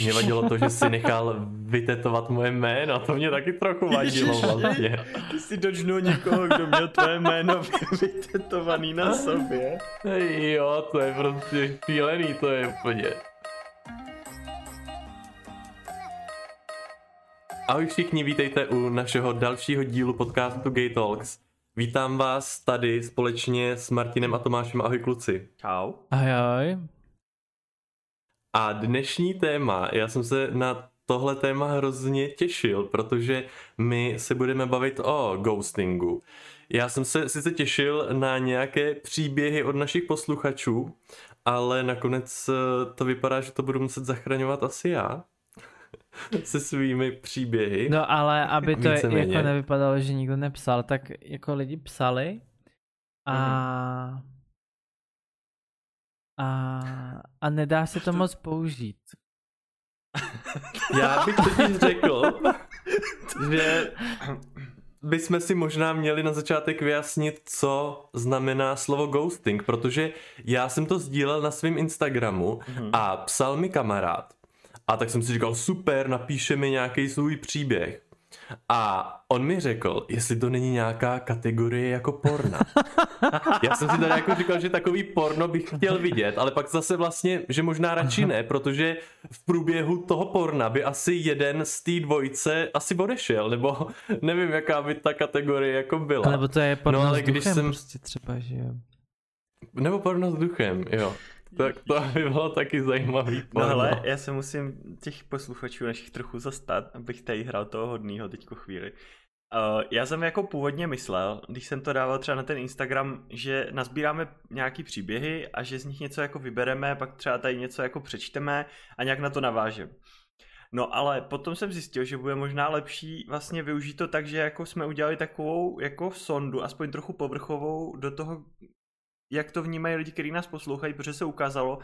Mě vadilo to, že si nechal vytetovat moje jméno, to mě taky trochu vadilo vlastně. Ty si dočnul někoho, kdo měl tvoje jméno vytetovaný na sobě. Jo, to je prostě šílený, to je úplně. Ahoj všichni, vítejte u našeho dalšího dílu podcastu Gay Talks. Vítám vás tady společně s Martinem a Tomášem. Ahoj kluci. Čau. Ahoj, ahoj. A dnešní téma, já jsem se na tohle téma hrozně těšil, protože my se budeme bavit o ghostingu. Já jsem se sice těšil na nějaké příběhy od našich posluchačů, ale nakonec eh, to vypadá, že to budu muset zachraňovat asi já se svými příběhy. No ale aby to Víceméně. jako nevypadalo, že nikdo nepsal, tak jako lidi psali a mm-hmm a, a nedá se to moc použít. Já bych totiž řekl, že bychom si možná měli na začátek vyjasnit, co znamená slovo ghosting, protože já jsem to sdílel na svém Instagramu mm-hmm. a psal mi kamarád. A tak jsem si říkal, super, napíše mi nějaký svůj příběh. A on mi řekl, jestli to není nějaká kategorie jako porna. Já jsem si tady jako říkal, že takový porno bych chtěl vidět, ale pak zase vlastně, že možná radši ne, protože v průběhu toho porna by asi jeden z té dvojice asi odešel, nebo nevím, jaká by ta kategorie jako byla. Nebo to je porno no, ale s duchem když jsem... prostě třeba, že jo. Nebo porno s duchem, jo. Tak to by bylo taky zajímavý porno. No hele, já se musím těch posluchačů našich trochu zastat, abych tady hrál toho hodnýho teďko chvíli. Uh, já jsem jako původně myslel, když jsem to dával třeba na ten Instagram, že nazbíráme nějaký příběhy a že z nich něco jako vybereme, pak třeba tady něco jako přečteme a nějak na to navážeme. No ale potom jsem zjistil, že bude možná lepší vlastně využít to tak, že jako jsme udělali takovou jako sondu, aspoň trochu povrchovou do toho, jak to vnímají lidi, kteří nás poslouchají, protože se ukázalo,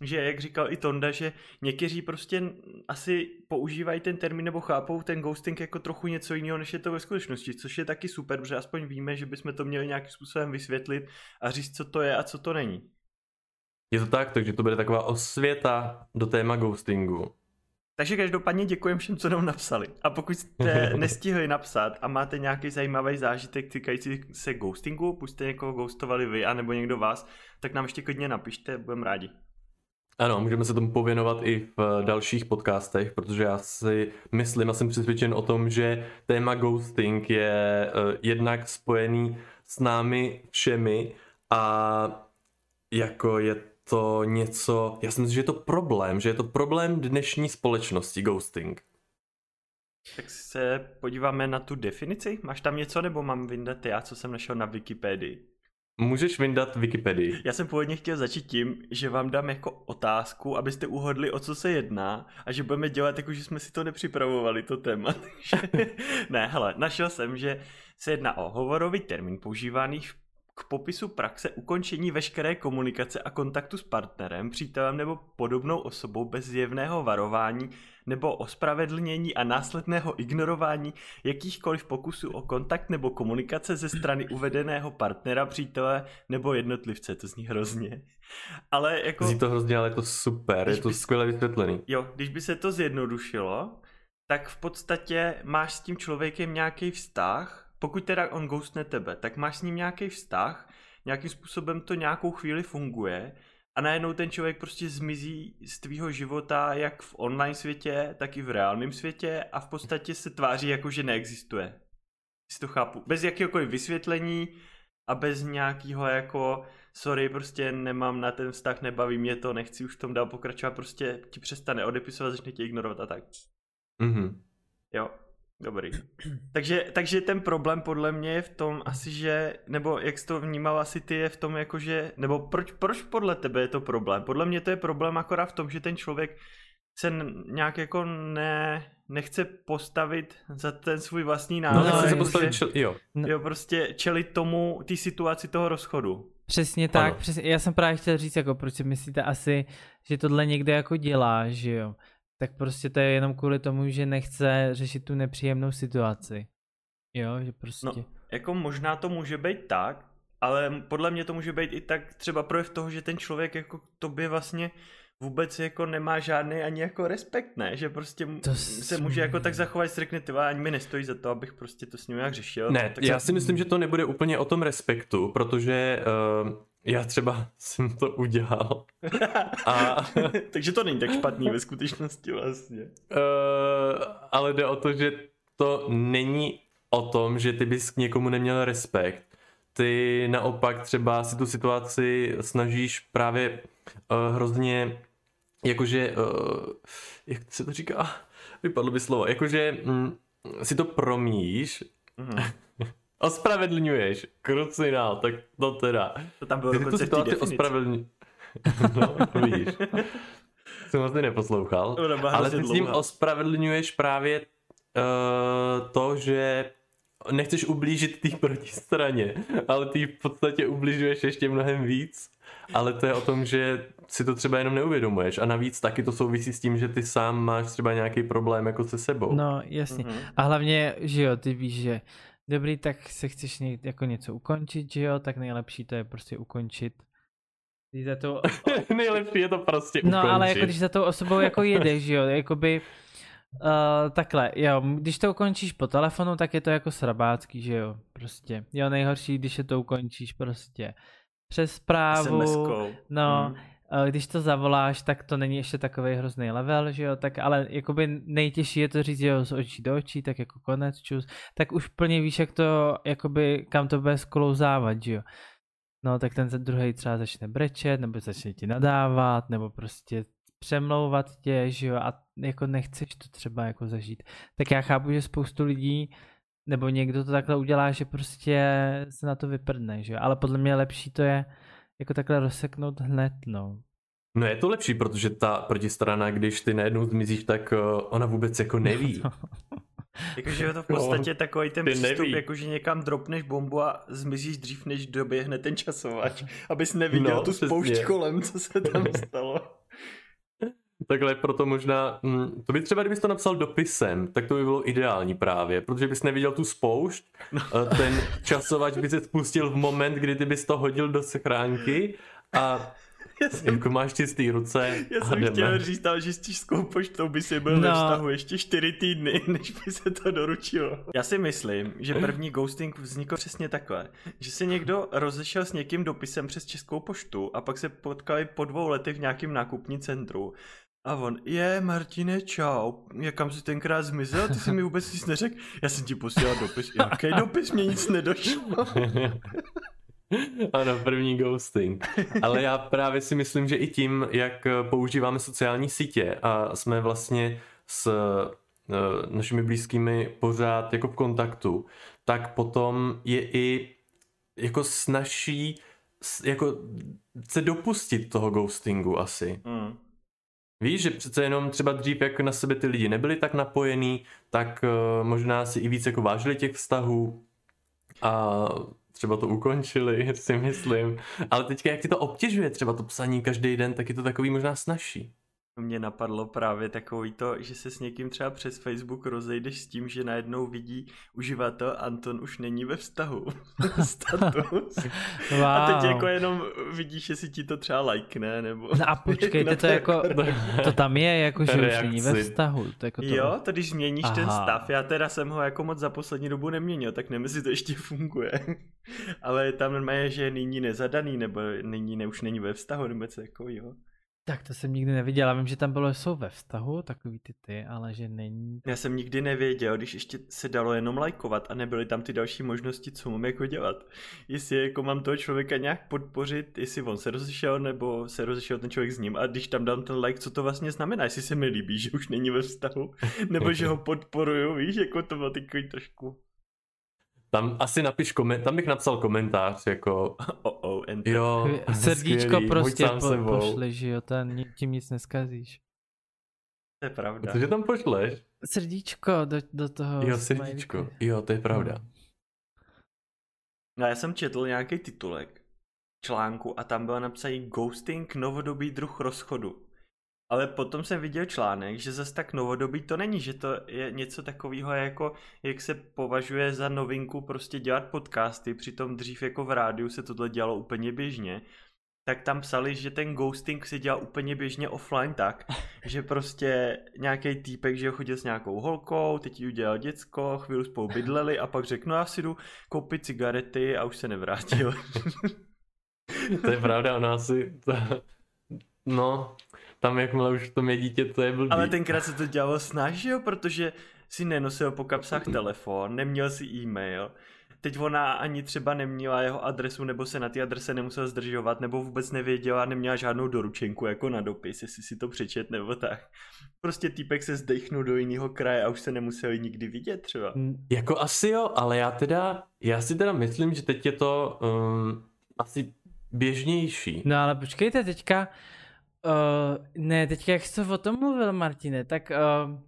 že jak říkal i Tonda, že někteří prostě asi používají ten termín nebo chápou ten ghosting jako trochu něco jiného, než je to ve skutečnosti, což je taky super, protože aspoň víme, že bychom to měli nějakým způsobem vysvětlit a říct, co to je a co to není. Je to tak, takže to bude taková osvěta do téma ghostingu. Takže každopádně děkujem všem, co nám napsali. A pokud jste nestihli napsat a máte nějaký zajímavý zážitek týkající se ghostingu, buď jste někoho ghostovali vy, anebo někdo vás, tak nám ještě klidně napište, budeme rádi. Ano, můžeme se tomu pověnovat i v dalších podcastech, protože já si myslím a jsem přesvědčen o tom, že téma ghosting je uh, jednak spojený s námi všemi a jako je to něco, já si myslím, že je to problém, že je to problém dnešní společnosti, ghosting. Tak se podíváme na tu definici. Máš tam něco, nebo mám vyndat já, co jsem našel na Wikipedii? Můžeš vyndat Wikipedii. Já jsem původně chtěl začít tím, že vám dám jako otázku, abyste uhodli, o co se jedná a že budeme dělat jako, že jsme si to nepřipravovali, to téma. ne, hele, našel jsem, že se jedná o hovorový termín používaný v k popisu praxe ukončení veškeré komunikace a kontaktu s partnerem, přítelem nebo podobnou osobou bez zjevného varování nebo ospravedlnění a následného ignorování jakýchkoliv pokusů o kontakt nebo komunikace ze strany uvedeného partnera, přítele nebo jednotlivce. To zní hrozně. Ale jako... Zní to hrozně, ale je to super, je to by... skvěle vysvětlený. Jo, když by se to zjednodušilo, tak v podstatě máš s tím člověkem nějaký vztah, pokud teda on ghostne tebe, tak máš s ním nějaký vztah, nějakým způsobem to nějakou chvíli funguje a najednou ten člověk prostě zmizí z tvýho života jak v online světě, tak i v reálném světě a v podstatě se tváří jako, že neexistuje. Si to chápu. Bez jakéhokoliv vysvětlení a bez nějakého jako sorry, prostě nemám na ten vztah, nebaví mě to, nechci už v tom dál pokračovat, prostě ti přestane odepisovat, začne tě ignorovat a tak. Mhm. Jo, Dobrý. Takže, takže ten problém podle mě je v tom asi, že, nebo jak jsi to vnímal asi ty, je v tom jako, že, nebo proč, proč podle tebe je to problém? Podle mě to je problém akorát v tom, že ten člověk se nějak jako ne, nechce postavit za ten svůj vlastní názor. No, nechce se postavit, čel, jo. Jo, prostě čelit tomu, té situaci toho rozchodu. Přesně tak, přesně, já jsem právě chtěl říct, jako proč si myslíte asi, že tohle někde jako dělá, že jo tak prostě to je jenom kvůli tomu, že nechce řešit tu nepříjemnou situaci. Jo, že prostě... No, jako možná to může být tak, ale podle mě to může být i tak třeba projev toho, že ten člověk jako k tobě vlastně vůbec jako nemá žádný ani jako respekt, ne? Že prostě to se může jako tak zachovat, řekne, ty ani mi nestojí za to, abych prostě to s ním nějak řešil. Ne, tak já se... si myslím, že to nebude úplně o tom respektu, protože uh, já třeba jsem to udělal. A... Takže to není tak špatný ve skutečnosti vlastně. Uh, ale jde o to, že to není o tom, že ty bys k někomu neměl respekt. Ty naopak třeba si tu situaci snažíš právě uh, hrozně jakože, uh, jak se to říká, vypadlo by slovo, jakože mm, si to promíš, mm-hmm. Ospravedlňuješ, krucinál, tak to teda. To tam bylo dokonce v té ospravedlň... no, vidíš. Jsem vlastně neposlouchal, ale ty s tím ospravedlňuješ právě uh, to, že nechceš ublížit té protistraně, ale ty v podstatě ubližuješ ještě mnohem víc ale to je o tom, že si to třeba jenom neuvědomuješ a navíc taky to souvisí s tím, že ty sám máš třeba nějaký problém jako se sebou. No jasně mm-hmm. a hlavně, že jo, ty víš, že dobrý, tak se chceš ně, jako něco ukončit, že jo, tak nejlepší to je prostě ukončit. Když za to... nejlepší je to prostě ukončit. No ale jako když za tou osobou jako jedeš, že jo, jakoby Uh, takhle, jo, když to ukončíš po telefonu, tak je to jako srabácký, že jo, prostě. Jo, nejhorší, když je to ukončíš prostě přes zprávu. SMS-kou. No, hmm. Když to zavoláš, tak to není ještě takový hrozný level, že jo, tak ale jakoby nejtěžší je to říct, jo, z očí do očí, tak jako konec čus, tak už plně víš, jak to, jakoby, kam to bude sklouzávat, že jo. No, tak ten druhý třeba začne brečet, nebo začne ti nadávat, nebo prostě přemlouvat tě, že jo, a jako nechceš to třeba jako zažít. Tak já chápu, že spoustu lidí nebo někdo to takhle udělá, že prostě se na to vyprdne, že Ale podle mě lepší to je jako takhle rozseknout hned, no. No je to lepší, protože ta protistrana, když ty najednou zmizíš, tak uh, ona vůbec jako neví. Jakože je to v podstatě no, takový ten přístup, neví. jakože někam dropneš bombu a zmizíš dřív, než doběhne ten časovač, abys neviděl no, tu spoušť kolem, co se tam stalo. Takhle proto možná, hm, to by třeba, kdybys to napsal dopisem, tak to by bylo ideální právě, protože bys neviděl tu spoušť, no. ten časovač by se spustil v moment, kdy ty bys to hodil do schránky a já jsem, jako máš čistý ruce Já jsem jdeme. chtěl říct, ale že s tiskou poštou by si byl no. ve vztahu ještě čtyři týdny, než by se to doručilo. Já si myslím, že první ghosting vznikl přesně takhle, že se někdo rozešel s někým dopisem přes českou poštu a pak se potkali po dvou letech v nějakém nákupní centru a on, je Martine, čau, kam jsi tenkrát zmizel, ty jsi mi vůbec nic neřekl, já jsem ti posílal dopis, jaký dopis, mě nic nedošlo. ano, první ghosting. Ale já právě si myslím, že i tím, jak používáme sociální sítě a jsme vlastně s uh, našimi blízkými pořád jako v kontaktu, tak potom je i jako snaží jako se dopustit toho ghostingu asi. Mm. Víš, že přece jenom třeba dřív, jak na sebe ty lidi nebyli tak napojení, tak uh, možná si i víc jako vážili těch vztahů a třeba to ukončili, si myslím. Ale teďka, jak ti to obtěžuje třeba to psaní každý den, tak je to takový možná snažší mě napadlo právě takový to, že se s někým třeba přes Facebook rozejdeš s tím, že najednou vidí uživatel Anton už není ve vztahu. Status. Wow. A teď jako jenom vidíš, že si ti to třeba lajkne, nebo... No a počkejte, to, jako, to tam je jako, že už není ve vztahu. To jako to... Jo, to když změníš Aha. ten stav, já teda jsem ho jako moc za poslední dobu neměnil, tak nevím, jestli to ještě funguje. Ale tam normálně, že je nyní nezadaný, nebo nyní ne, už není ve vztahu, nebo co jako jo. Tak to jsem nikdy neviděl. Já vím, že tam bylo, jsou ve vztahu takový ty ty, ale že není. Já jsem nikdy nevěděl, když ještě se dalo jenom lajkovat a nebyly tam ty další možnosti, co mám jako dělat. Jestli jako mám toho člověka nějak podpořit, jestli on se rozešel, nebo se rozešel ten člověk s ním. A když tam dám ten like, co to vlastně znamená? Jestli se mi líbí, že už není ve vztahu, nebo že ho podporuju, víš, jako to bylo takový trošku tam asi napiš koment, tam bych napsal komentář, jako... Oh, enter. Jo, Srdíčko skvělý, prostě po, pošli, že jo, ten, tím nic neskazíš. To je pravda. Cože tam pošleš? Srdíčko do, do toho. Jo, srdíčko. Smajlíky. Jo, to je pravda. No. no já jsem četl nějaký titulek článku a tam bylo napsaný Ghosting novodobý druh rozchodu. Ale potom jsem viděl článek, že zase tak novodobý to není, že to je něco takového jako, jak se považuje za novinku prostě dělat podcasty, přitom dřív jako v rádiu se tohle dělalo úplně běžně. tak tam psali, že ten ghosting se dělá úplně běžně offline tak, že prostě nějaký týpek, že chodil s nějakou holkou, teď jí udělal děcko, chvíli spolu bydleli a pak řekl, no já si jdu koupit cigarety a už se nevrátil. to je pravda, ona asi, no, tam jakmile už to je dítě, to je blbý. Ale tenkrát se to dělalo snaž, jo, protože si nenosil po kapsách telefon, neměl si e-mail, teď ona ani třeba neměla jeho adresu, nebo se na té adrese nemusela zdržovat, nebo vůbec nevěděla, neměla žádnou doručenku jako na dopis, jestli si to přečet nebo tak. Prostě týpek se zdechnul do jiného kraje a už se nemusel nikdy vidět třeba. Jako asi jo, ale já teda, já si teda myslím, že teď je to um, asi běžnější. No ale počkejte teďka, uh, ne, teďka jak jsi o tom mluvil, Martine, tak uh,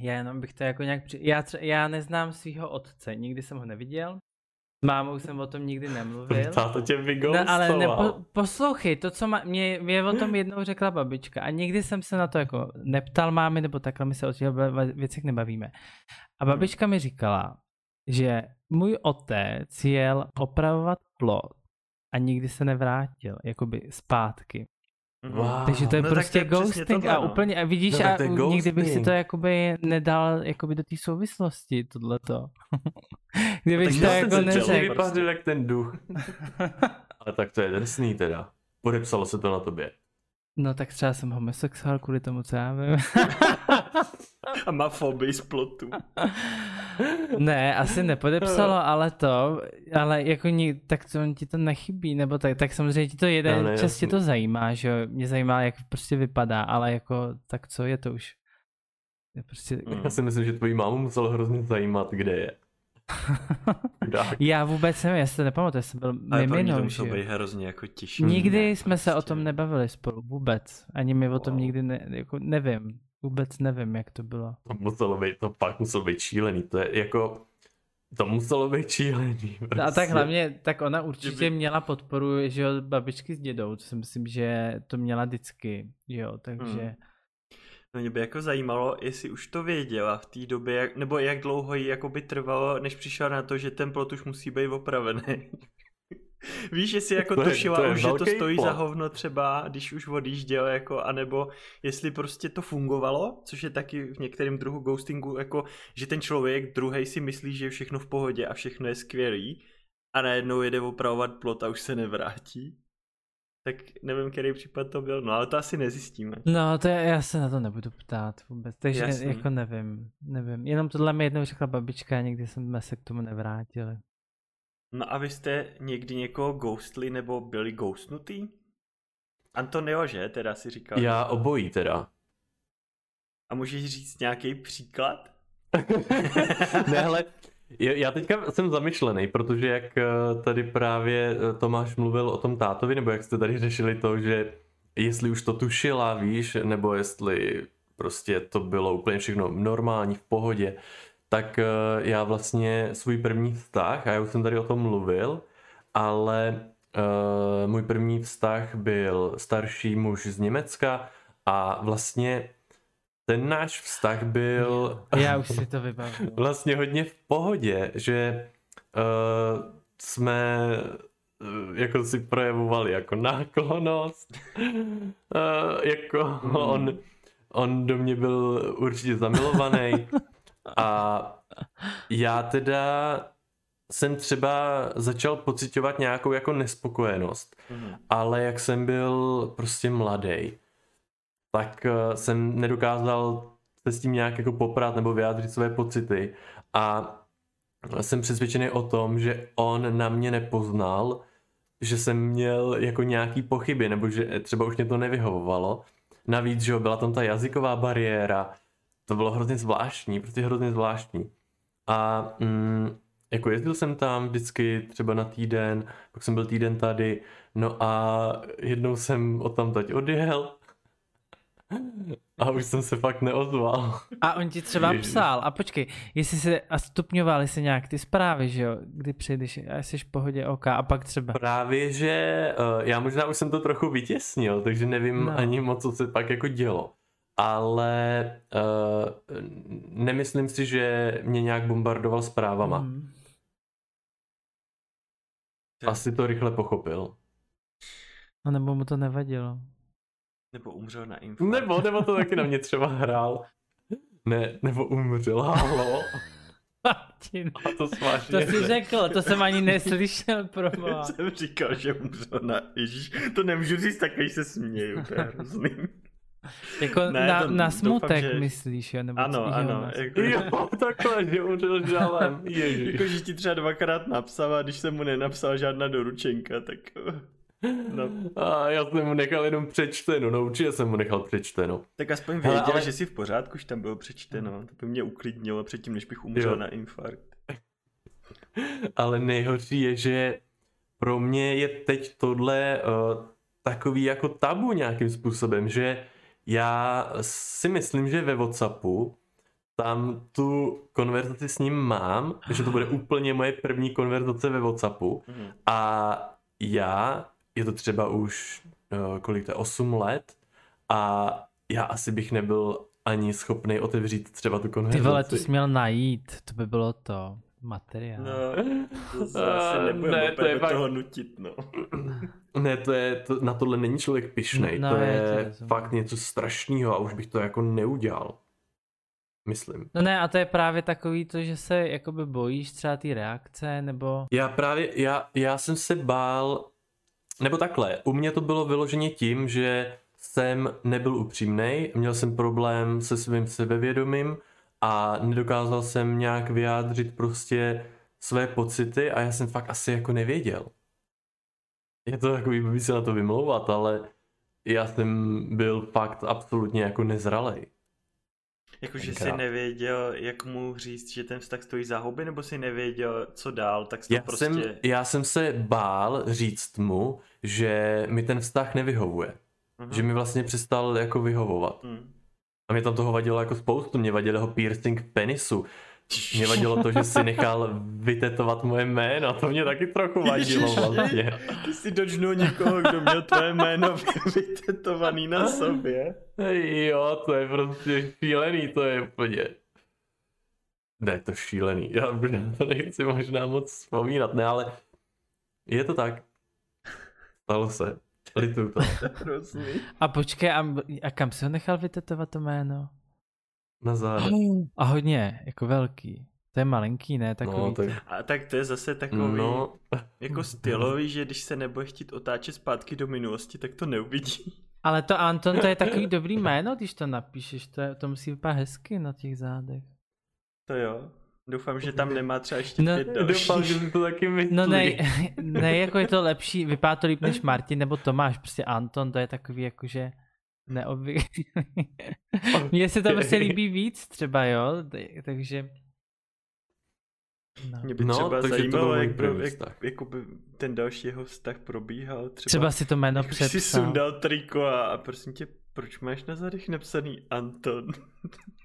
já jenom bych to jako nějak... Při... Já, tře... já neznám svého otce, nikdy jsem ho neviděl. S mámou jsem o tom nikdy nemluvil. to tě no, ale nepo, poslouchej, to, co má, mě, mě o tom jednou řekla babička a nikdy jsem se na to jako neptal mámy, nebo takhle my se o těch věcech nebavíme. A babička mi říkala, že můj otec jel opravovat plot a nikdy se nevrátil, jakoby zpátky. Mhm. Wow. Takže to je no, prostě to je ghosting a no. úplně, a vidíš, no, a nikdy bych si to jakoby nedal jakoby do té souvislosti, tohleto. Kdybych no, to jako neřekl. vypadl jak ten duch. Ale tak to je drsný teda. Podepsalo se to na tobě. No tak třeba jsem homosexuál kvůli tomu, co já vím. A má fobii z plotu. ne, asi nepodepsalo, ale to, ale jako ní, tak to ti to nechybí, nebo tak, tak samozřejmě ti to jeden no, čas tě to zajímá, že mě zajímá, jak prostě vypadá, ale jako, tak co je to už? Je prostě... Já si myslím, že tvojí mámu muselo hrozně zajímat, kde je. Já vůbec nevím, já se nepamatuji, já jsem byl Ale mimino, to muselo být hrozně jako těžší. Nikdy ne, jsme prostě. se o tom nebavili spolu, vůbec. Ani mi wow. o tom nikdy ne, jako nevím. Vůbec nevím, jak to bylo. To muselo být, to pak muselo být šílený, to je jako, to muselo být šílený. Prostě. A tak hlavně, tak ona určitě by... měla podporu, že jo, babičky s dědou, to si myslím, že to měla vždycky, jo, takže... Hmm. No mě by jako zajímalo, jestli už to věděla v té době, jak, nebo jak dlouho jí jako by trvalo, než přišla na to, že ten plot už musí být opravený. Víš, jestli jako to tušila to je, to už, že to stojí plot. za hovno třeba, když už odjížděl, jako, anebo jestli prostě to fungovalo, což je taky v některém druhu ghostingu, jako, že ten člověk druhý si myslí, že je všechno v pohodě a všechno je skvělý a najednou jede opravovat plot a už se nevrátí tak nevím, který případ to byl, no ale to asi nezjistíme. No, to je, já se na to nebudu ptát vůbec, takže Jasný. jako nevím, nevím. Jenom tohle mi jednou řekla babička a nikdy jsme se k tomu nevrátili. No a vy jste někdy někoho ghostli nebo byli ghostnutý? Antonio, že? Teda si říkal. Já obojí teda. A můžeš říct nějaký příklad? ne, ale já teďka jsem zamyšlený, protože jak eh, tady právě eh, Tomáš mluvil o tom tátovi, nebo jak jste tady řešili to, že jestli už to tušila, víš, nebo jestli prostě to bylo úplně všechno normální, v pohodě, tak eh, já vlastně svůj první vztah, a já už jsem tady o tom mluvil, ale uh, můj první vztah byl starší muž z Německa a vlastně ten náš vztah byl... Já už si to vybavím. vlastně hodně v pohodě, že uh, jsme uh, jako si projevovali jako náklonost, uh, jako hmm. on, on do mě byl určitě zamilovaný a já teda jsem třeba začal pocitovat nějakou jako nespokojenost, mm. ale jak jsem byl prostě mladý, tak uh, jsem nedokázal se s tím nějak jako poprat nebo vyjádřit své pocity a jsem přesvědčený o tom, že on na mě nepoznal, že jsem měl jako nějaký pochyby, nebo že třeba už mě to nevyhovovalo. Navíc, že byla tam ta jazyková bariéra, to bylo hrozně zvláštní, prostě hrozně zvláštní. A mm, jako jezdil jsem tam vždycky třeba na týden, pak jsem byl týden tady, no a jednou jsem o tam teď odjel a už jsem se fakt neozval. A on ti třeba Ježiš. psal, a počkej, jestli se a stupňovaly se nějak ty zprávy, že jo, kdy přijdeš a jsi v pohodě OK a pak třeba. Právě, že uh, já možná už jsem to trochu vytěsnil, takže nevím no. ani moc, co se pak jako dělo. Ale uh, nemyslím si, že mě nějak bombardoval zprávama. Mm. Asi to rychle pochopil. No nebo mu to nevadilo. Nebo umřel na infarkt. Nebo, nebo to taky na mě třeba hrál. Ne, nebo umřel, halo. Martin, A to to jsi řekl, to jsem ani neslyšel, proboha. jsem říkal, že umřel na... Ježíš, to nemůžu říct tak, když se směju, to je hrozný. Jako Ne, na, to na doufám, smutek že- myslíš, jo? Nebo Ano, ano. na- Jako, Jo, takhle, že umřel žalem. Ježiš. jako, že ti třeba dvakrát napsal a když jsem mu nenapsal žádná doručenka, tak... No, A já jsem mu nechal jenom přečteno, no určitě jsem mu nechal přečteno. tak aspoň Hele, věděl, ale- že jsi v pořádku, že tam bylo přečteno. To by mě uklidnilo předtím, než bych umřel Jo. na infarkt. Ale nejhorší je, že pro mě je teď tohle uh, takový jako tabu nějakým způsobem, že já si myslím, že ve Whatsappu tam tu konverzaci s ním mám, že to bude úplně moje první konverzace ve Whatsappu Mhm. a já, je to třeba už uh, kolik to je, 8 let a já asi bych nebyl ani schopný otevřít třeba tu Ty konverzaci. vole, to jsi měl najít, to by bylo to. Materiál. No, to zase Eh, nebudeme ne, to je fakt- toho nutit, no. Ne, to je, to, na tohle není člověk pišnej, No, to je fakt něco strašného a už bych to jako neudělal. Myslím. No ne, a to je právě takový to, že se jakoby bojíš třeba ty reakce, nebo... Já právě, já, já jsem se bál, nebo takhle, u mě to bylo vyloženě tím, že jsem nebyl upřímnej, měl jsem problém se svým sebevědomím a nedokázal jsem nějak vyjádřit prostě své pocity a já jsem fakt asi jako nevěděl. Je to takový blbý se na to vymlouvat, ale já jsem byl fakt absolutně jako nezralej. Jakože jsi Tenkrát. nevěděl, jak mu říct, že ten vztah stojí za houby, nebo si nevěděl, co dál, tak to Já, prostě... jsem, já jsem se bál říct mu, že mi ten vztah nevyhovuje. Mhm. Že mi vlastně přestal jako vyhovovat. Hmm. A mě tam toho vadilo jako spoustu. Mě vadil jeho piercing penisu. Mě vadilo to, že si nechal vytetovat moje jméno. To mě taky trochu vadilo vlastně. Ty jsi dožnul někoho, kdo měl tvoje jméno vytetovaný na sobě. Jo, to je prostě šílený, to je úplně... Ne, to šílený. Já to nechci možná moc vzpomínat, ne, ale je to tak. Stalo se. Lituju to. A počkej, a, a kam si ho nechal vytetovat to jméno? Na záda. A hodně, jako velký. To je malinký, ne? Takový. No, tak, A tak to je zase takový no, jako stylový, že když se nebude chtít otáčet zpátky do minulosti, tak to neuvidí. Ale to Anton, to je takový dobrý jméno, když to napíšeš, to, je, to musí vypadat hezky na těch zádech. To jo. Doufám, že tam nemá třeba ještě No, pět dalších. doufám, že si to taky myslí. No ne, ne, jako je to lepší, vypadá to líp než Martin nebo Tomáš, prostě Anton, to je takový jakože neobvyklý. Mně se to prostě líbí víc třeba, jo, takže... No. Mě by No, třeba takže to zajímalo, jak, pro, jak, jako by ten další jeho vztah probíhal. Třeba, Třeba si to jméno když si přepsal. sundal triko a, a prosím tě, proč máš na zadech napsaný Anton?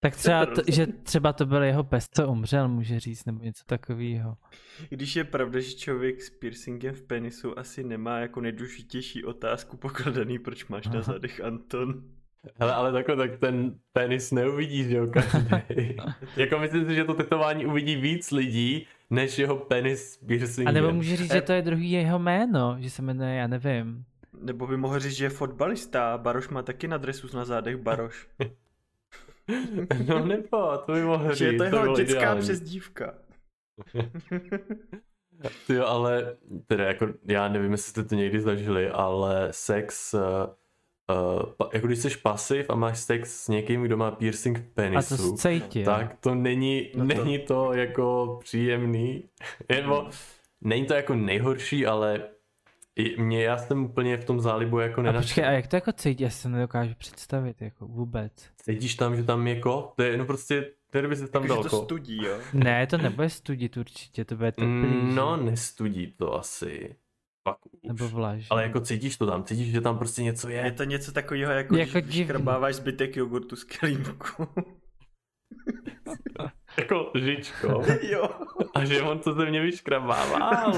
Tak třeba, to, že třeba to byl jeho pes, co umřel, může říct, nebo něco takového. Když je pravda, že člověk s piercingem v penisu asi nemá jako nejdůležitější otázku pokladaný, proč máš na Aha. zadech Anton. Hele, ale takhle, tak ten penis neuvidí, že jo, každý. jako myslím si, že to tetování uvidí víc lidí, než jeho penis s piercingem. A nebo může říct, že to je druhý jeho jméno, že se jmenuje, já nevím. Nebo by mohl říct, že je fotbalista, Baroš má taky na dresu na zádech Baroš. No nebo, to by mohl že je říct, to jeho dětská ideální. přezdívka. Ty jo, ale teda jako, já nevím, jestli jste to někdy zažili, ale sex, uh, uh, pa, jako když jsi pasiv a máš sex s někým, kdo má piercing v A to penisu, tak to není, No to- není to jako příjemný, nebo není to jako nejhorší, ale mě, já jsem úplně v tom zálibu jako A nenašel. počkej, a jak to jako cítit, já si to nedokážu představit, jako vůbec. Cítíš tam, že tam je ko? To je no prostě, tady by se tam Takže dal to ko. studí, jo. Ne, to nebude studit určitě, to bude teplý, Mm, No, že? nestudí to asi. Pak už. nebo vlažný. Ale jako cítíš to tam, cítíš, že tam prostě něco Je je. to něco takového, jako, Jako jako když škrabáváš zbytek jogurtu z kelímku. Jako žičko. jo. A že on to ze mě vyškrabává,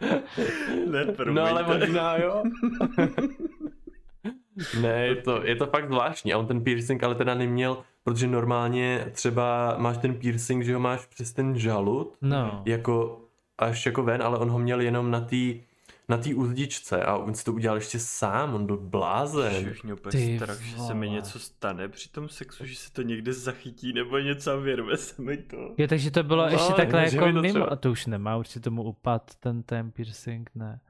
no. Ne, No ale promiňte. možná jo. ne, je to, je to fakt zvláštní. A on ten piercing ale teda neměl, protože normálně třeba máš ten piercing, že ho máš přes ten žalud, No, jako až jako ven, ale on ho měl jenom na té na té uzdičce a on si to udělal ještě sám, on byl blázen. Mě úplně Ty strach, že se mi něco stane při tom sexu, že se to někde zachytí nebo něco a vyrve se mi to. Jo, takže to bylo No, ještě takhle jako mimo. A to už nemá určitě tomu upad ten ten piercing, ne.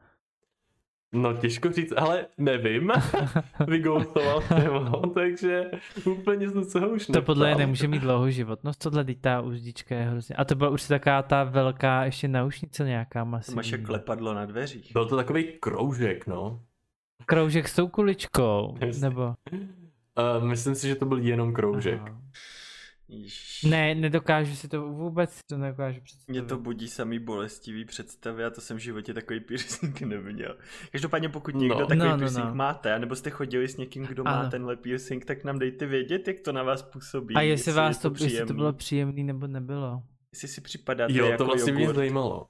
No těžko říct, ale nevím. Vygoustoval jsem ho, takže úplně jsem se ho už To podle mě nemůže mít dlouhou životnost, tohle teď ta uzdička je hrozně. A to byla určitě taková ta velká ještě naušnice nějaká To masivní. máš jak klepadlo na dveřích. Byl to takový kroužek, no. Kroužek s tou kuličkou, nebo... Uh, myslím si, že to byl jenom kroužek. Aha. Ježiš. Ne, nedokážu si to vůbec to nedokážu představit. Mě to budí samý bolestivý představy a to jsem v životě takový piercing neměl. Každopádně pokud někdo No. takový No, no, piercing no. máte, anebo jste chodili s někým, kdo má Ano. tenhle piercing, tak nám dejte vědět, jak to na vás působí. A jestli vás je to, jestli to bylo příjemný nebo nebylo. Jestli si připadáte Jo, jako to vlastně mě jogurt. zajímalo.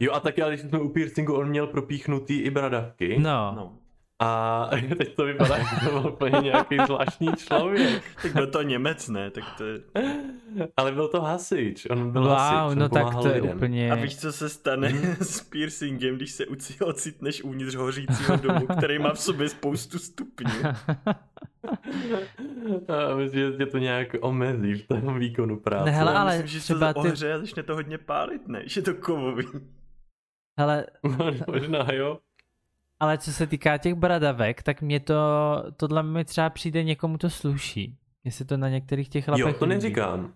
Jo a taky, ale když jsme u piercingu, on měl propíchnutý i bradavky. No, No. A teď to vypadá, že to byl úplně nějaký zvláštní člověk. Tak byl to Němec, ne? Tak to je... Ale byl to hasič, on byl wow, hasič, on no tak to je úplně... A víš, co se stane Mhm. s piercingem, když se ocitneš uvnitř hořícího domu, který má v sobě spoustu stupňů? A myslím, že tě to nějak omezí v tom výkonu práce. Ne, hele, ale myslím, že se třeba to ty- ohře a začne to hodně pálit, ne? Že je to kovový. Hele, No, možná, jo. Ale co se týká těch bradavek, tak mě to, tohle mi třeba přijde někomu to sluší. Se to na některých těch lapech Jo, to neříkám.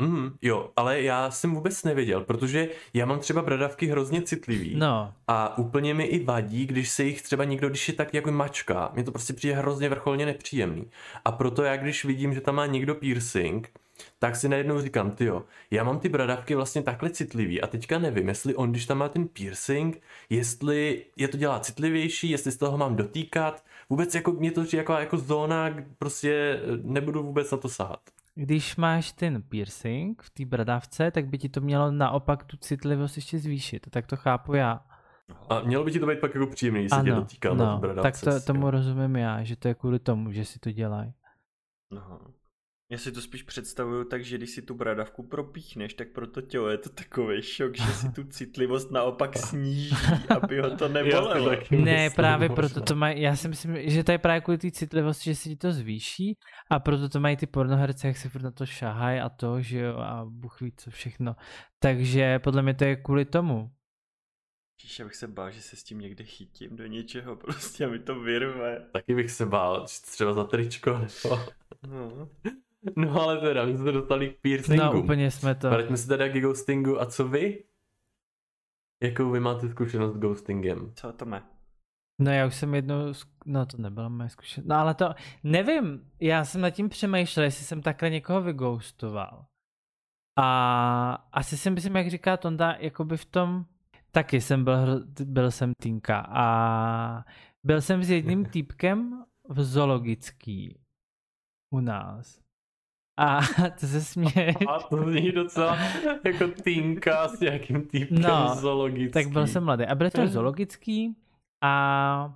Mm, jo, ale já jsem vůbec nevěděl, protože já mám třeba bradavky hrozně citlivý. No, A úplně mi i vadí, když se jich třeba někdo, když je tak jako mačka. Mně to prostě přijde hrozně vrcholně nepříjemný. A proto já, když vidím, že tam má někdo piercing, tak si najednou říkám, tyjo, já mám ty bradavky vlastně takhle citlivý a teďka nevím, jestli on, když tam má ten piercing, jestli je to dělá citlivější, jestli z toho mám dotýkat. Vůbec jako mě to přijde jako, jako zóna, prostě eh, nebudu vůbec na to sahat. když máš ten piercing v té bradavce, tak by ti to mělo naopak tu citlivost ještě zvýšit. Tak to chápu já. A mělo by ti to být pak jako příjemný, když se tě Ano, dotýkám na no, bradavce. tak to, tomu rozumím já, že to je kvůli tomu, že si to dělají. No. Já si to spíš představuju tak, že když si tu bradavku propíchneš, tak pro to tělo je to takový šok, že si tu citlivost naopak sníží, aby ho to nebolelo. Ne, myslím, právě možná. proto to mají, já si myslím, že to je právě kvůli té citlivosti, že si ti to zvýší a proto to mají ty pornoherce, jak si furt na to šahají a to, že jo, a Bůh ví co všechno. Takže podle mě to je kvůli tomu. Já bych se bál, že se s tím někde chytím do něčeho prostě a mi to vyrve. Taky bych se bál, třeba za tričko nebo... No. No ale teda, my jsme se dostali k piercingu. No úplně jsme to. Vraťme se teda k ghostingu a co vy? Jakou vy máte zkušenost s ghostingem? Co to má? No já už jsem jednou, no to nebyla moje zkušenost, no ale to, nevím, já jsem nad tím přemýšlel, jestli jsem takhle někoho vygoustoval. A asi si myslím, jak říká Tonda, jakoby v tom, taky jsem byl, hro- byl jsem týnka a byl jsem s jedním týpkem v zoologický u nás. A to se směje. A to zní docela jako týnka s nějakým týpkem No, zoologický. Tak byl jsem mladý. A byl to zoologický a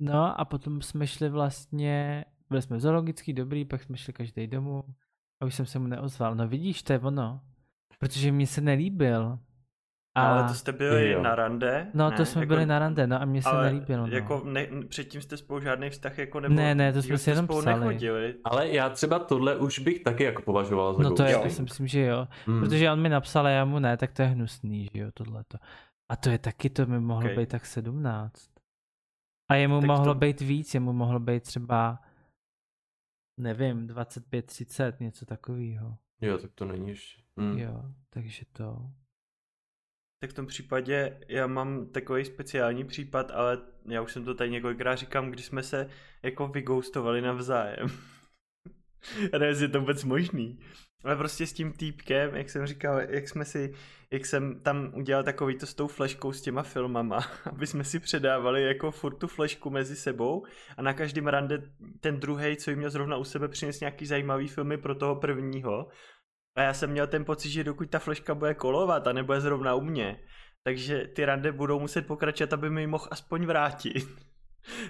no a potom jsme šli vlastně, byli jsme zoologický, dobrý, pak jsme šli každý domů a už jsem se mu neozval. No vidíš, to je ono. Protože mi se nelíbil. A, Ale to jste byli Jo. na rande? no ne? to jsme jako, byli na rande, no a mně se ale nelíbilo. No. Jako ne, předtím jste spolu žádný vztah jako nebyl? Ne, ne, to jsme si jenom spolu psali. nechodili. Ale já třeba tohle už bych taky jako považoval za No to je, to si myslím, že jo. Hmm. Protože on mi napsal a já mu ne, tak to je hnusný, že jo, tohleto. A to je taky, to mi mohlo Ok. být tak 17. A jemu Tak mohlo to- být víc, jemu mohlo být třeba, nevím, 25, 30, něco takového. Jo, tak to není ještě. Hmm. Jo, takže to. Tak v tom případě já mám takový speciální případ, ale já už jsem to tady několikrát říkám, když jsme se jako vygoustovali navzájem. Já nevím, jestli je to vůbec možný. Ale prostě s tím týpkem, jak jsem říkal, jak jsme si, jak jsem tam udělal takový to s tou fleškou s těma filmama, aby jsme si předávali jako furt tu flešku mezi sebou a na každém rande ten druhý, co jim měl zrovna u sebe, přines nějaký zajímavý filmy pro toho prvního. A já jsem měl ten pocit, že dokud ta fleška bude kolovat a nebude zrovna u mě, takže ty rande budou muset pokračovat, aby mi ji mohl aspoň vrátit.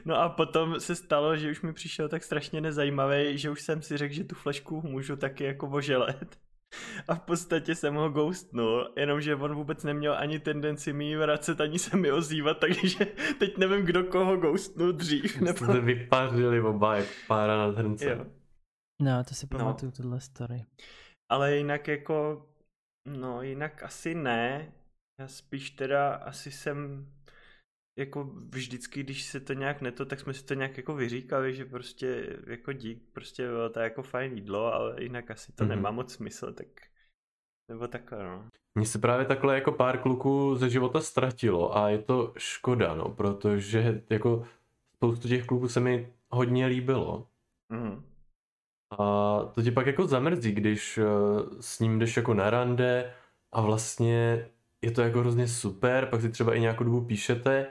No a potom se stalo, že už mi přišel tak strašně nezajímavý, že už jsem si řekl, že tu flešku můžu taky jako oželet. A v podstatě jsem ho ghostnul, jenomže on vůbec neměl ani tendenci mi vracet, ani se mi ozývat, takže teď nevím, kdo koho ghostnul dřív. Nebo... Jste vypařili oba jak pára na hrnce. Jo. No, to si no. pamatuju, no. tuhle story. Ale jinak jako, no jinak asi ne. Já spíš teda asi jsem jako vždycky, když se to nějak neto, tak jsme si to nějak jako vyříkali, že prostě jako dík, prostě bylo to jako fajn jídlo, ale jinak asi to mm-hmm. nemá moc smysl, tak nebo takhle, no. Mně se právě takhle jako pár kluků ze života ztratilo a je to škoda, no, protože jako spoustu těch kluků se mi hodně líbilo. Mm. A to tě pak jako zamrzí, když eh, s ním jdeš jako na rande a vlastně je to jako hrozně super, pak si třeba i nějakou dobu píšete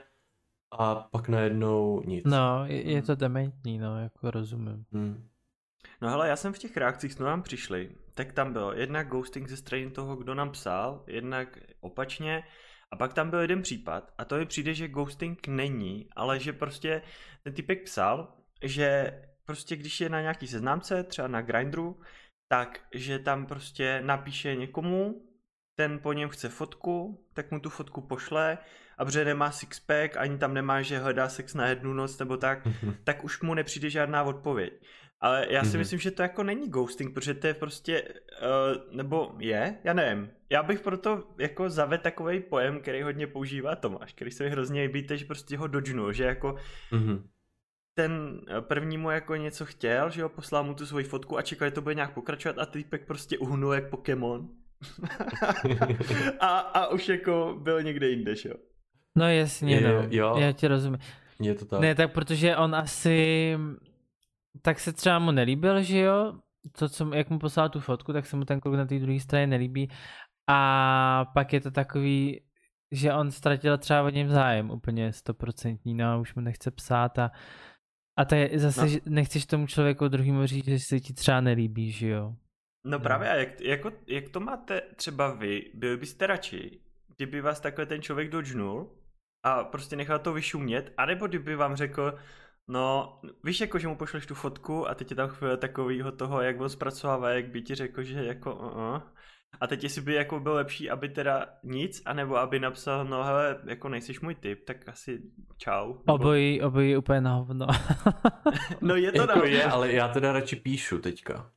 a pak najednou nic. No, je, je to dementní, no, jako rozumím. Hmm. No hele, já jsem v těch reakcích, co nám přišli, tak tam bylo jednak ghosting ze strany toho, kdo nám psal, jednak opačně, a pak tam byl jeden případ, a to mi přijde, že ghosting není, ale že prostě ten typek psal, že prostě když je na nějaký seznámce, třeba na Grindru, tak že tam prostě napíše někomu, ten po něm chce fotku, tak mu tu fotku pošle a protože nemá sixpack, ani tam nemá, že hledá sex na jednu noc nebo tak, mm-hmm. tak už mu nepřijde žádná odpověď. Ale já si mm-hmm. myslím, že to jako není ghosting, protože to je prostě, uh, nebo je, já nevím. Já bych proto jako zavedl takový pojem, který hodně používá Tomáš, který se mi hrozně líbí, že prostě ho dodžnul, že jako mm-hmm. Ten eh, první mu jako něco chtěl, že jo, poslal mu tu svoji fotku a čekal, že to bude nějak pokračovat a týpek prostě uhnul jak Pokémon. a, a už jako byl někde jinde, že jo. No jasně, je, no. Jo. Já ti rozumím. Je to tak. Ne, tak protože on asi, tak se třeba mu nelíbil, že jo, to, co, jak mu poslal tu fotku, tak se mu ten kluk na té druhé straně nelíbí. A pak je to takový, že on ztratil třeba od něm zájem úplně stoprocentní, no a už mu nechce psát a, a to je zase, no. nechceš tomu člověku druhýmu říct, že se ti třeba nelíbí, že jo. No právě, a jak, jako, jak to máte třeba vy, byli byste radši, kdyby vás takhle ten člověk dodžnul a prostě nechal to vyšumět, anebo kdyby vám řekl, no, víš jako, že mu pošleš tu fotku a teď je tam chvíle takovýho toho, jak on zpracovává, jak by ti řekl, že jako uh-uh. A teď jestli by jako byl lepší, aby teda nic, anebo aby napsal, no hele, jako nejsiš můj typ, tak asi čau. Obojí, obojí úplně na hovno. no je to jako na je, ale já teda radši píšu teďka.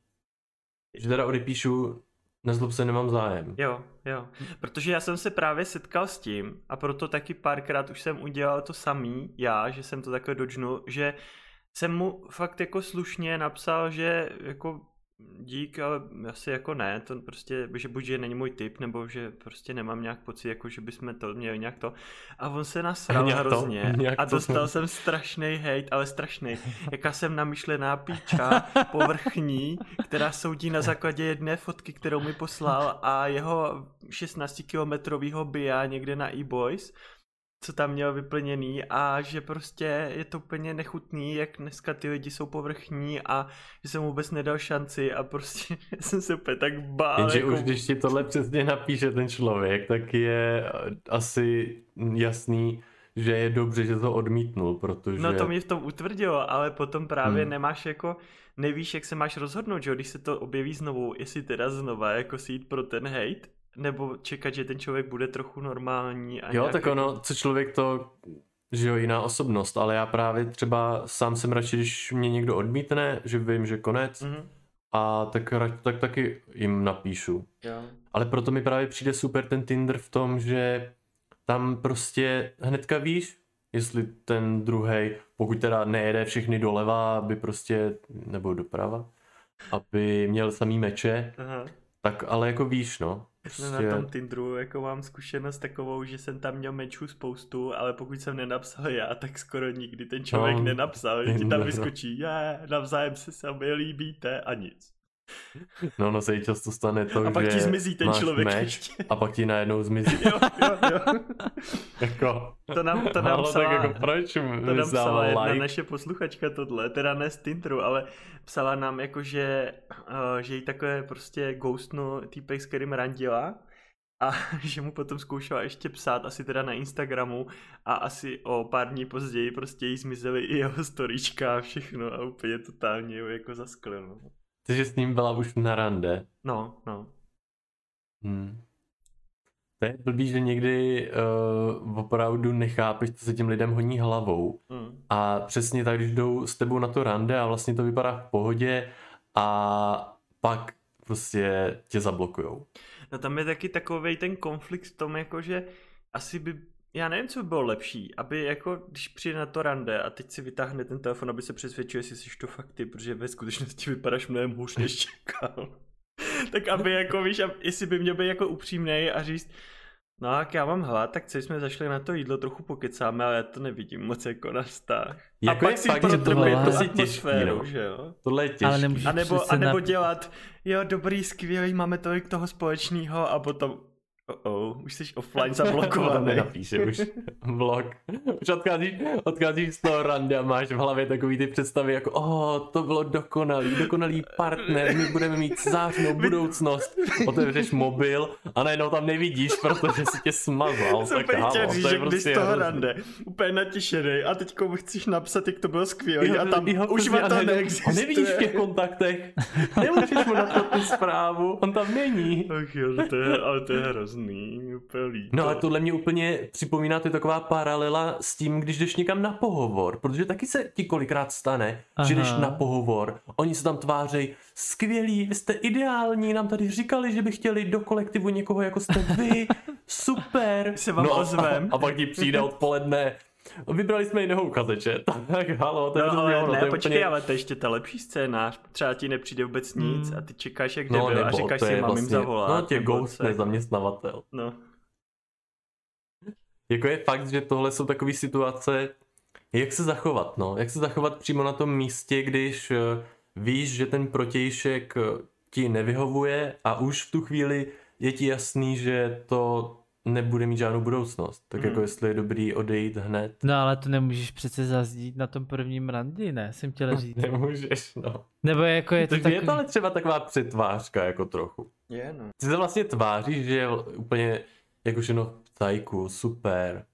Že teda odepíšu, nezlob se, nemám zájem. Jo, jo. Protože já jsem se právě setkal s tím a proto taky párkrát už jsem udělal to samý, já, že jsem to takhle dodžnul, že jsem mu fakt jako slušně napsal, že jako dík, ale asi jako ne, to prostě, že buď, že není můj typ, nebo že prostě nemám nějak pocit, jako že bychom to měli nějak to. A on se nasral hrozně to, a dostal to. jsem strašný hate, ale strašný. Jaká jsem namyšlená píča, povrchní, která soudí na základě jedné fotky, kterou mi poslal a jeho 16 kilometrového bia někde na e-boys co tam měl vyplněný a že prostě je to úplně nechutný, jak dneska ty lidi jsou povrchní a že jsem vůbec nedal šanci a prostě jsem se úplně tak bál. Jenže jako... už když ti tohle přesně napíše ten člověk, tak je asi jasný, že je dobře, že to odmítnul, protože... No to mě v tom utvrdilo, ale potom právě hmm. nemáš jako, nevíš, jak se máš rozhodnout, že když se to objeví znovu, jestli teda znova jako si jít pro ten hate, nebo čekat, že ten člověk bude trochu normální. A jo, nějaký... tak ono, co člověk to, že jo, jiná osobnost, ale já právě třeba sám jsem radši, když mě někdo odmítne, že vím, že konec, mm-hmm. a tak, tak taky jim napíšu. Jo. Ale proto mi právě přijde super ten Tinder v tom, že tam prostě hnedka víš, jestli ten druhý, pokud teda nejede všechny doleva, aby prostě, nebo doprava, aby měl samý meče, Aha. tak ale jako víš, no. Prostě... Na tom Tinderu jako mám zkušenost takovou, že jsem tam měl mečů spoustu, ale pokud jsem nenapsal já, tak skoro nikdy ten člověk no, nenapsal, že ti tam vyskočí, je, navzájem se sami líbíte a nic. No, no se jí často stane to, a pak že ti zmizí ten člověk meč ještě. a pak ti najednou zmizí. jo, jo, jo. jako, to nám, to nám psala, tak jako proč to nám psala jedna like? naše posluchačka tohle, teda ne z Tinderu, ale psala nám jako, že, uh, že jí takové prostě ghostno týpek, s kterým randila a že mu potom zkoušela ještě psát asi teda na Instagramu a asi o pár dní později prostě jí zmizely i jeho storíčka a všechno a úplně totálně jako zasklil. Takže s ním byla už na rande. No, no. Hmm. To je blbý, že někdy uh, opravdu nechápeš, co se těm lidem honí hlavou. Mm. A přesně tak, když jdou s tebou na to rande a vlastně to vypadá v pohodě a pak prostě tě zablokujou. No tam je taky takový ten konflikt v tom, jako že asi by, já nevím, co by bylo lepší, aby jako, když přijde na to rande a teď si vytáhne ten telefon, aby se přesvědčil, jestli jsi to fakt ty, protože ve skutečnosti vypadáš mnohem hůř, než čekal. tak aby jako, víš, jestli by měl být jako upřímný a říct, No jak já mám hlad, tak co jsme zašli na to jídlo, trochu pokecáme, ale já to nevidím moc jako na vztah. Jako a pak si fakt, že tohle je těžký, atmosféru, no. že jo? Tohle je těžký. Ale A nebo, a nebo na- dělat, jo, dobrý, skvělý, máme tolik toho společného a potom, oh, oh už jsi offline To zablokovaný. nenapíše už vlog. Už odcházíš, odcházíš z toho rande a máš v hlavě takový ty představy jako oh, to bylo dokonalý, dokonalý partner, my budeme mít zářnou budoucnost. Otevřeš mobil a najednou tam nevidíš, protože si tě smazal. Jsem tak halo, chtěl to říct, je prostě z toho hrozný. rande, úplně natěšený a teď chceš napsat, jak to bylo skvělý Jo, a tam jo, už to najednou neexistuje. ho nevidíš v těch kontaktech. Nemůžeš mu napsat tu zprávu, on tam není. Ach jo, to je, ale to je hrozný, úplně líto. No ale tohle mě úplně připomíná, to je taková paralela s tím, když jdeš někam na pohovor, protože taky se ti kolikrát stane, Aha. že jdeš na pohovor, oni se tam tvářejí, skvělí, vy jste ideální, nám tady říkali, že by chtěli do kolektivu někoho jako jste vy, super. Se vám no, a- ozvem. A, a pak ti přijde odpoledne, vybrali jsme jiného uchazeče, tak halo, to je No, ale ono, ne, to je počkej, úplně... ale to je ještě ta lepší scénář. Třeba ti nepřijde vůbec nic Hmm. a ty čekáš jak No, debil a nebo říkáš si, mám jim vlastně, zavolat. no tě nebo co. zaměstnavatel. No. Jako je fakt, že tohle jsou takové situace, jak se zachovat, no, jak se zachovat přímo na tom místě, když eh, víš, že ten protějšek eh, ti nevyhovuje a už v tu chvíli je ti jasný, že to nebude mít žádnou budoucnost. Tak Mm. jako jestli je dobrý odejít hned. No ale to nemůžeš přece zazdít na tom prvním randi, ne? Jsem chtěla říct. Nemůžeš, no. Nebo jako je to Takže takový... je to ale třeba taková přetvářka jako trochu. Je, no. Ty se vlastně tváříš, že je úplně jako všechno v tajku, super.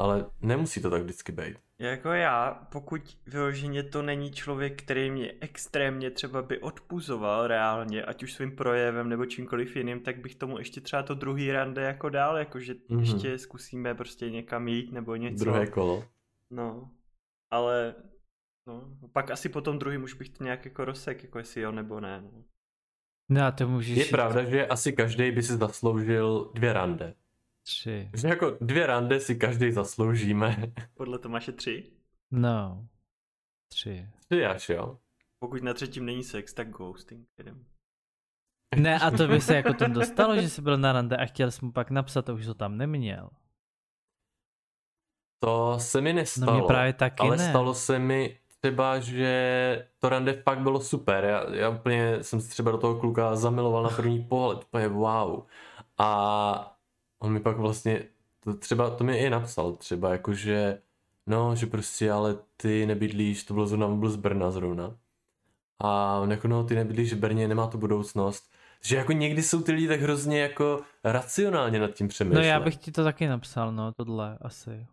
Ale nemusí to tak vždycky být. Jako já, pokud vyloženě to není člověk, který mě extrémně třeba by odpuzoval reálně, ať už svým projevem nebo čímkoliv jiným, tak bych tomu ještě třeba to druhý rande jako dál, jakože Mhm. mm-hmm. ještě zkusíme prostě někam jít nebo něco. Druhé kolo. No, ale no, pak asi po tom druhým už bych to nějak jako rozsek, jako jestli jo nebo ne. No. No a to můžeš Je pravda, že asi každý by si zasloužil dvě rande. Tři. Že jako dvě rande si každý zasloužíme. Podle Tomáše tři. No. Tři. Tři až jo. Pokud na třetím není sex, tak ghosting. Jedem. Ne, a to by se jako tom dostalo, že jsi byl na rande a chtěl jsi mu pak napsat a už to tam neměl. To se mi No nestalo. mě právě taky ale ne. stalo se mi třeba, že to rande fakt bylo super. Já, já úplně jsem se třeba do toho kluka zamiloval na první pohled. Úplně wow. A on mi pak vlastně, to třeba, to mi i napsal třeba, jakože, no, že prostě, ale ty nebydlíš, to bylo zrovna, byl z Brna zrovna. A on jako, no, ty nebydlíš v Brně, nemá to budoucnost. Že jako někdy jsou ty lidi tak hrozně jako racionálně nad tím No přemýšlet. já bych ti to taky napsal, no, tohle asi.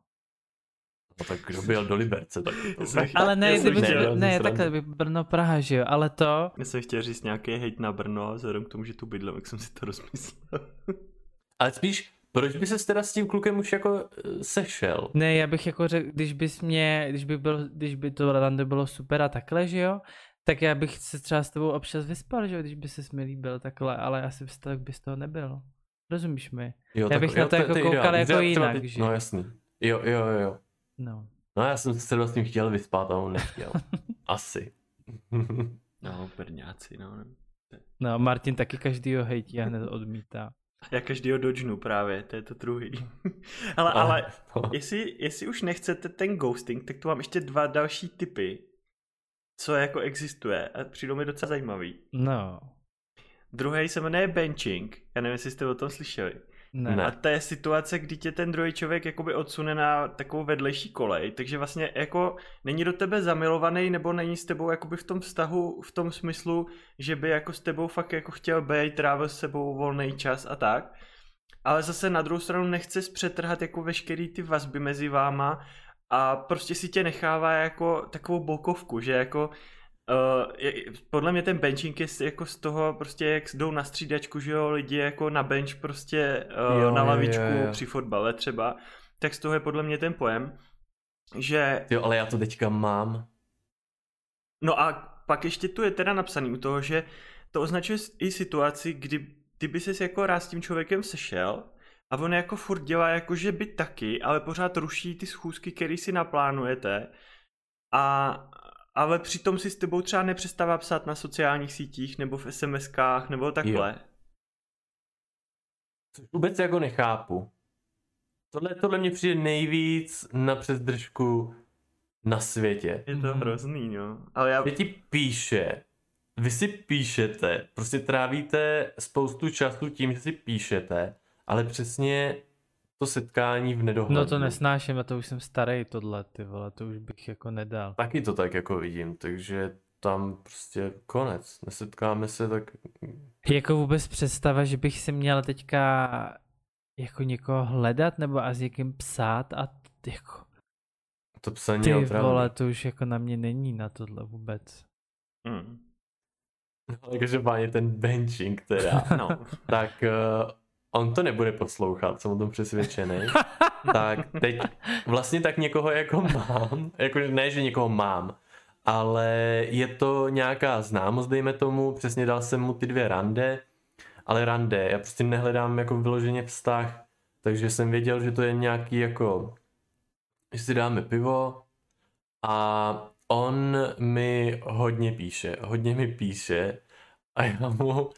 No, tak kdo byl do Liberce, tak to... Jsem- Ale ne, kdyby, chtěl- ne, srandu. takhle by Brno Praha, že jo, ale to, Já jsem chtěl říct nějaký hejt na Brno a vzhledem k tomu, že tu bydlím, jak jsem si to rozmyslel. Ale spíš, proč by ses teda s tím klukem už jako eh, sešel? ne, já bych jako řekl, když bys mě, když by, byl, když by to rande bylo super a takhle, že jo, tak já bych se třeba s tebou občas vyspal, že jo, když by se mi líbil takhle, ale asi bys to, by z toho nebyl. Rozumíš mi? Jo, Já bych na to jako je koukal ideální. jako Třeba jinak, ty- že? No jasný. Jo, jo, jo, jo. No. No já jsem se tím chtěl vyspat a on nechtěl. Asi. No, Brňáci, no. No, Martin taky každýho hejtí a hned odmítá. Já každýho dodžnu právě, to je to druhý. ale, A- ale no. jestli, jestli už nechcete ten ghosting, tak tu mám ještě dva další typy, co jako existuje a přijdou mi docela zajímavý. No, Druhý se jmenuje benching, já nevím, jestli jste o tom slyšeli. Ne. Ne. A to je situace, kdy tě ten druhý člověk jakoby odsune na takovou vedlejší kolej, takže vlastně jako není do tebe zamilovaný nebo není s tebou jakoby v tom vztahu v tom smyslu, že by jako s tebou fakt jako chtěl být, trávil s sebou volný čas a tak. Ale zase na druhou stranu nechce zpřetrhat jako veškerý ty vazby mezi váma a prostě si tě nechává jako takovou bokovku, že jako Uh, je, podle mě ten benching je jako z toho prostě, jak jdou na střídačku, že jo, lidi jako na bench prostě uh, jo, na lavičku jo, jo, jo. při fotbale třeba, tak z toho je podle mě ten pojem, že... Jo, ale já to teďka mám. No a pak ještě tu je teda napsaný u toho, že to označuje i situaci, kdy ty by ses jako rád s tím člověkem sešel a on jako furt dělá jako, že by taky, ale pořád ruší ty schůzky, které si naplánujete a ale přitom si s tebou třeba nepřestává psát na sociálních sítích nebo v SMSkách nebo takhle. Jo. Což vůbec jako nechápu. Tohle, tohle mě přijde nejvíc na přezdržku na světě. Je to hmm. hrozný, no. Ale já... Vy ti píše, vy si píšete, prostě trávíte spoustu času tím, že si píšete, ale přesně to setkání v nedohlednu. No to nesnáším, a to už jsem starý tohle, ty vole, to už bych jako nedal. Taky to tak jako vidím, takže tam prostě konec, nesetkáme se, tak... Jako vůbec představa, že bych si měl teďka jako někoho hledat, nebo a s někým psát a jako... To psaní Ty vole, to už jako na mě není na tohle vůbec. Hmm. No, ale každopádně ten benching teda, no, tak uh, on to nebude poslouchat, jsem o tom přesvědčený. tak teď vlastně tak někoho jako mám, jako ne, že někoho mám, ale je to nějaká známost, dejme tomu, přesně dal jsem mu ty dvě rande, ale rande, já prostě nehledám jako vyloženě vztah, takže jsem věděl, že to je nějaký jako, že si dáme pivo a on mi hodně píše, hodně mi píše a já mu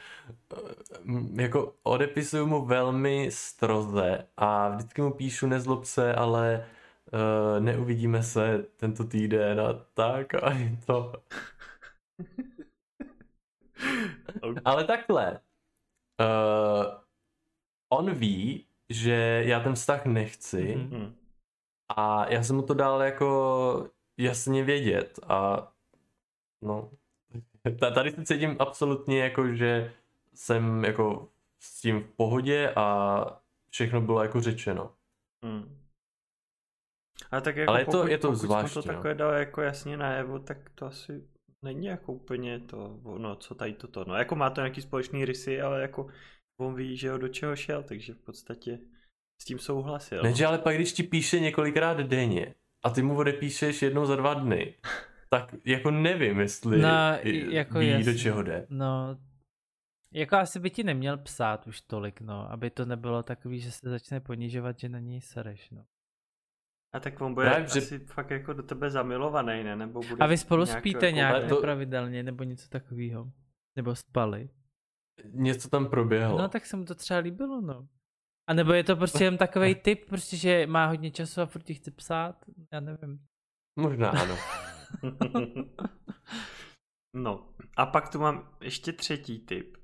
eh, jako odepisuju mu velmi stroze a vždycky mu píšu nezlob se, ale uh, neuvidíme se tento týden a tak a je to... okay. Ale takhle. Uh, on ví, že já ten vztah nechci mm-hmm. a já jsem mu to dal jako jasně vědět a no Tady se cítím absolutně jako, že jsem jako s tím v pohodě a všechno bylo jako řečeno. Hmm. A tak jako Ale pokud, to, je to zvláštní. to takové dal jako jasně najevo, tak to asi není jako úplně to, no co tady toto, no jako má to nějaký společný rysy, ale jako on ví, že ho do čeho šel, takže v podstatě s tím souhlasil. Ne, ale pak když ti píše několikrát denně a ty mu odepíšeš jednou za dva dny, tak jako nevím, jestli no, jako ví, jas... do čeho jde. No, jako asi by ti neměl psát už tolik, no, aby to nebylo takový, že se začne ponižovat, že na něj sereš, no. A tak on bude Právě, asi že... fakt jako do tebe zamilovaný, ne? Nebo bude a vy spolu nějak spíte jako... nějak to... nepravidelně, nebo něco takového? Nebo spali? Něco tam proběhlo. No tak se mu to třeba líbilo, no. A nebo je to prostě jen takový typ, prostě, že má hodně času a furt ti chce psát? Já nevím. Možná ano. no, a pak tu mám ještě třetí typ.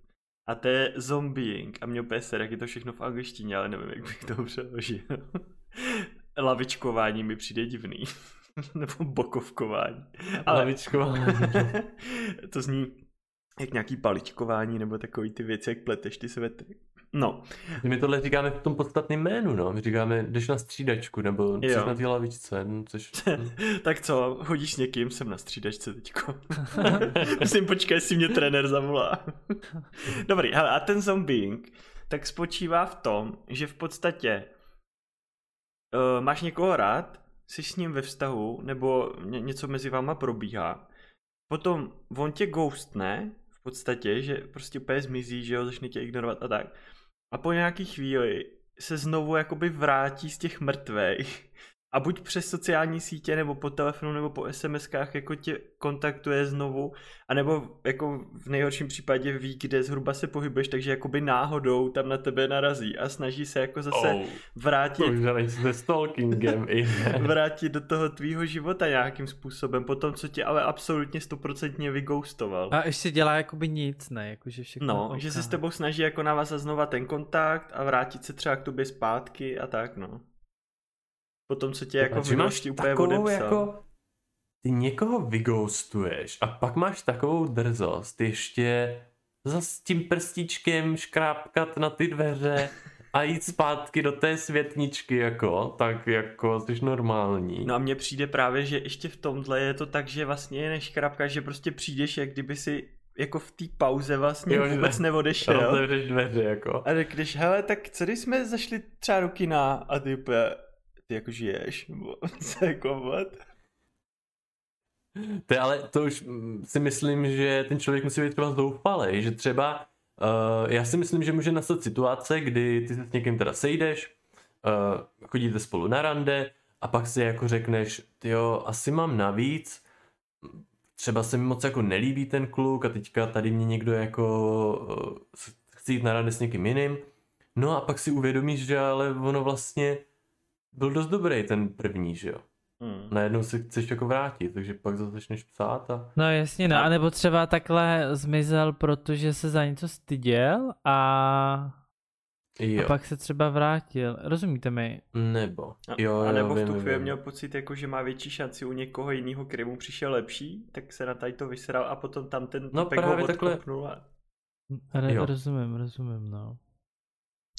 A to je zombieing. A mě úplně ser, jak je to všechno v angličtině, ale nevím, jak bych to přeložil. Lavičkování mi přijde divný. Nebo bokovkování. Ale... Lavičkování. to zní jak nějaký paličkování, nebo takový ty věci, jak pleteš ty svetry. No. My tohle říkáme v tom podstatném jménu, no. My říkáme, jdeš na střídačku, nebo jsi na té lavičce. No, což... tak co, chodíš s někým, jsem na střídačce teďko. Musím počkat, jestli mě trenér zavolá. Dobrý, hele, a ten zombieing, tak spočívá v tom, že v podstatě uh, máš někoho rád, jsi s ním ve vztahu, nebo ně, něco mezi váma probíhá, potom on tě ghostne, podstatě, že prostě úplně zmizí, že ho začne tě ignorovat a tak. A po nějaký chvíli se znovu jakoby vrátí z těch mrtvých a buď přes sociální sítě, nebo po telefonu, nebo po SMSkách jako tě kontaktuje znovu, anebo jako v nejhorším případě ví, kde zhruba se pohybuješ, takže jakoby náhodou tam na tebe narazí a snaží se jako zase oh, vrátit... se stalkingem i vrátit do toho tvýho života nějakým způsobem, po tom, co tě ale absolutně stoprocentně vygoustoval. A ještě dělá jakoby nic, ne? Jako, že všechno no, okay. že se s tebou snaží jako navázat znova ten kontakt a vrátit se třeba k tobě zpátky a tak, no. Potom, co tě jako v minulosti úplně odepsal. Jako, ty někoho vyghostuješ a pak máš takovou drzost ještě za s tím prstíčkem škrápkat na ty dveře a jít zpátky do té světničky, jako, tak jako jsi normální. No a mně přijde právě, že ještě v tomhle je to tak, že vlastně je neškrapka, že prostě přijdeš, jak kdyby si jako v té pauze vlastně jo, vůbec neodešel. Rozevřeš dveře, jako. A řekneš, hele, tak co když jsme zašli třeba do kina a ty úplně, ty jako žiješ, nebo co jako, what? To ale to už si myslím, že ten člověk musí být třeba zoufalý, že třeba uh, já si myslím, že může nastat situace, kdy ty se s někým teda sejdeš, uh, chodíte spolu na rande a pak si jako řekneš, jo, asi mám navíc, třeba se mi moc jako nelíbí ten kluk a teďka tady mě někdo jako uh, chce jít na rande s někým jiným. No a pak si uvědomíš, že ale ono vlastně byl dost dobrý ten první, že jo. Hmm. Najednou si chceš jako vrátit, takže pak zase začneš psát a... No jasně, no, a... anebo třeba takhle zmizel, protože se za něco styděl a... Jo. A pak se třeba vrátil, rozumíte mi? Nebo. Jo, a, a nebo v tu chvíli měl pocit, jako, že má větší šanci u někoho jiného, kterému přišel lepší, tak se na tady to vysral a potom tam ten no, právě ho takhle... a... Re, rozumím, rozumím, no.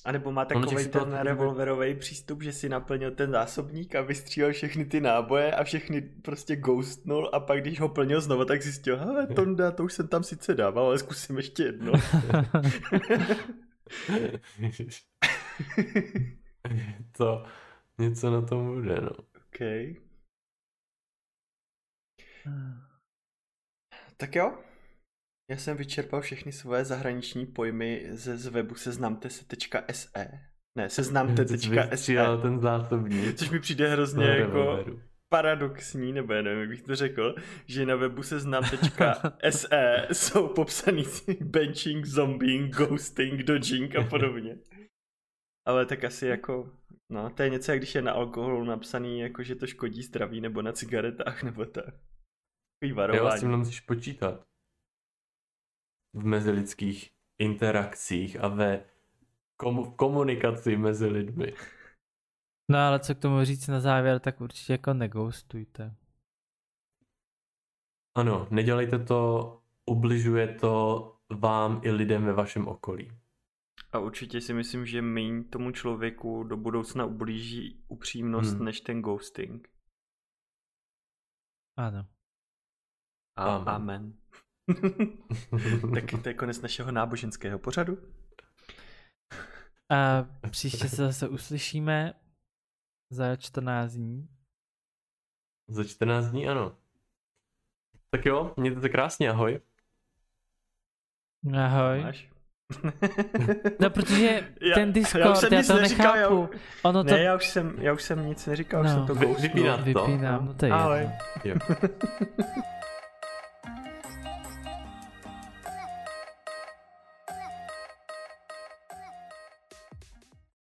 A nebo má takový ten revolverový přístup, že si naplnil ten zásobník a vystřílel všechny ty náboje a všechny prostě ghostnul a pak když ho plnil znovu, tak zjistil, hele Tonda, to už jsem tam sice dával, ale zkusím ještě jedno. to něco na tom bude, no. OK. Tak jo, já jsem vyčerpal všechny svoje zahraniční pojmy ze z webu seznamte.se. Ne, seznamte.se. ten zásobník. Což mi přijde hrozně jako paradoxní, nebo já nevím, jak bych to řekl, že na webu seznam.se jsou popsaný benching, zombing, ghosting, dodging a podobně. Ale tak asi jako, no, to je něco, jak když je na alkoholu napsaný, jako že to škodí zdraví, nebo na cigaretách, nebo tak. Takový varování. Jo, s tím nemusíš počítat v mezilidských interakcích a ve komu- komunikaci mezi lidmi. No ale co k tomu říct na závěr, tak určitě jako neghostujte. Ano, nedělejte to, ubližuje to vám i lidem ve vašem okolí. A určitě si myslím, že méně tomu člověku do budoucna ublíží upřímnost hmm. než ten ghosting. Ano. A, amen. amen. tak to je konec našeho náboženského pořadu. A příště se zase uslyšíme za 14 dní. Za 14 dní, ano. Tak jo, mějte se krásně, ahoj. Ahoj. Máš? no, protože já, ten Discord, já, já to neříkal, nechápu. Já, ono to... Ne, já už, jsem, já už jsem nic neříkal, no. už jsem to Vypínám to. Vypínám, no to je Ahoj.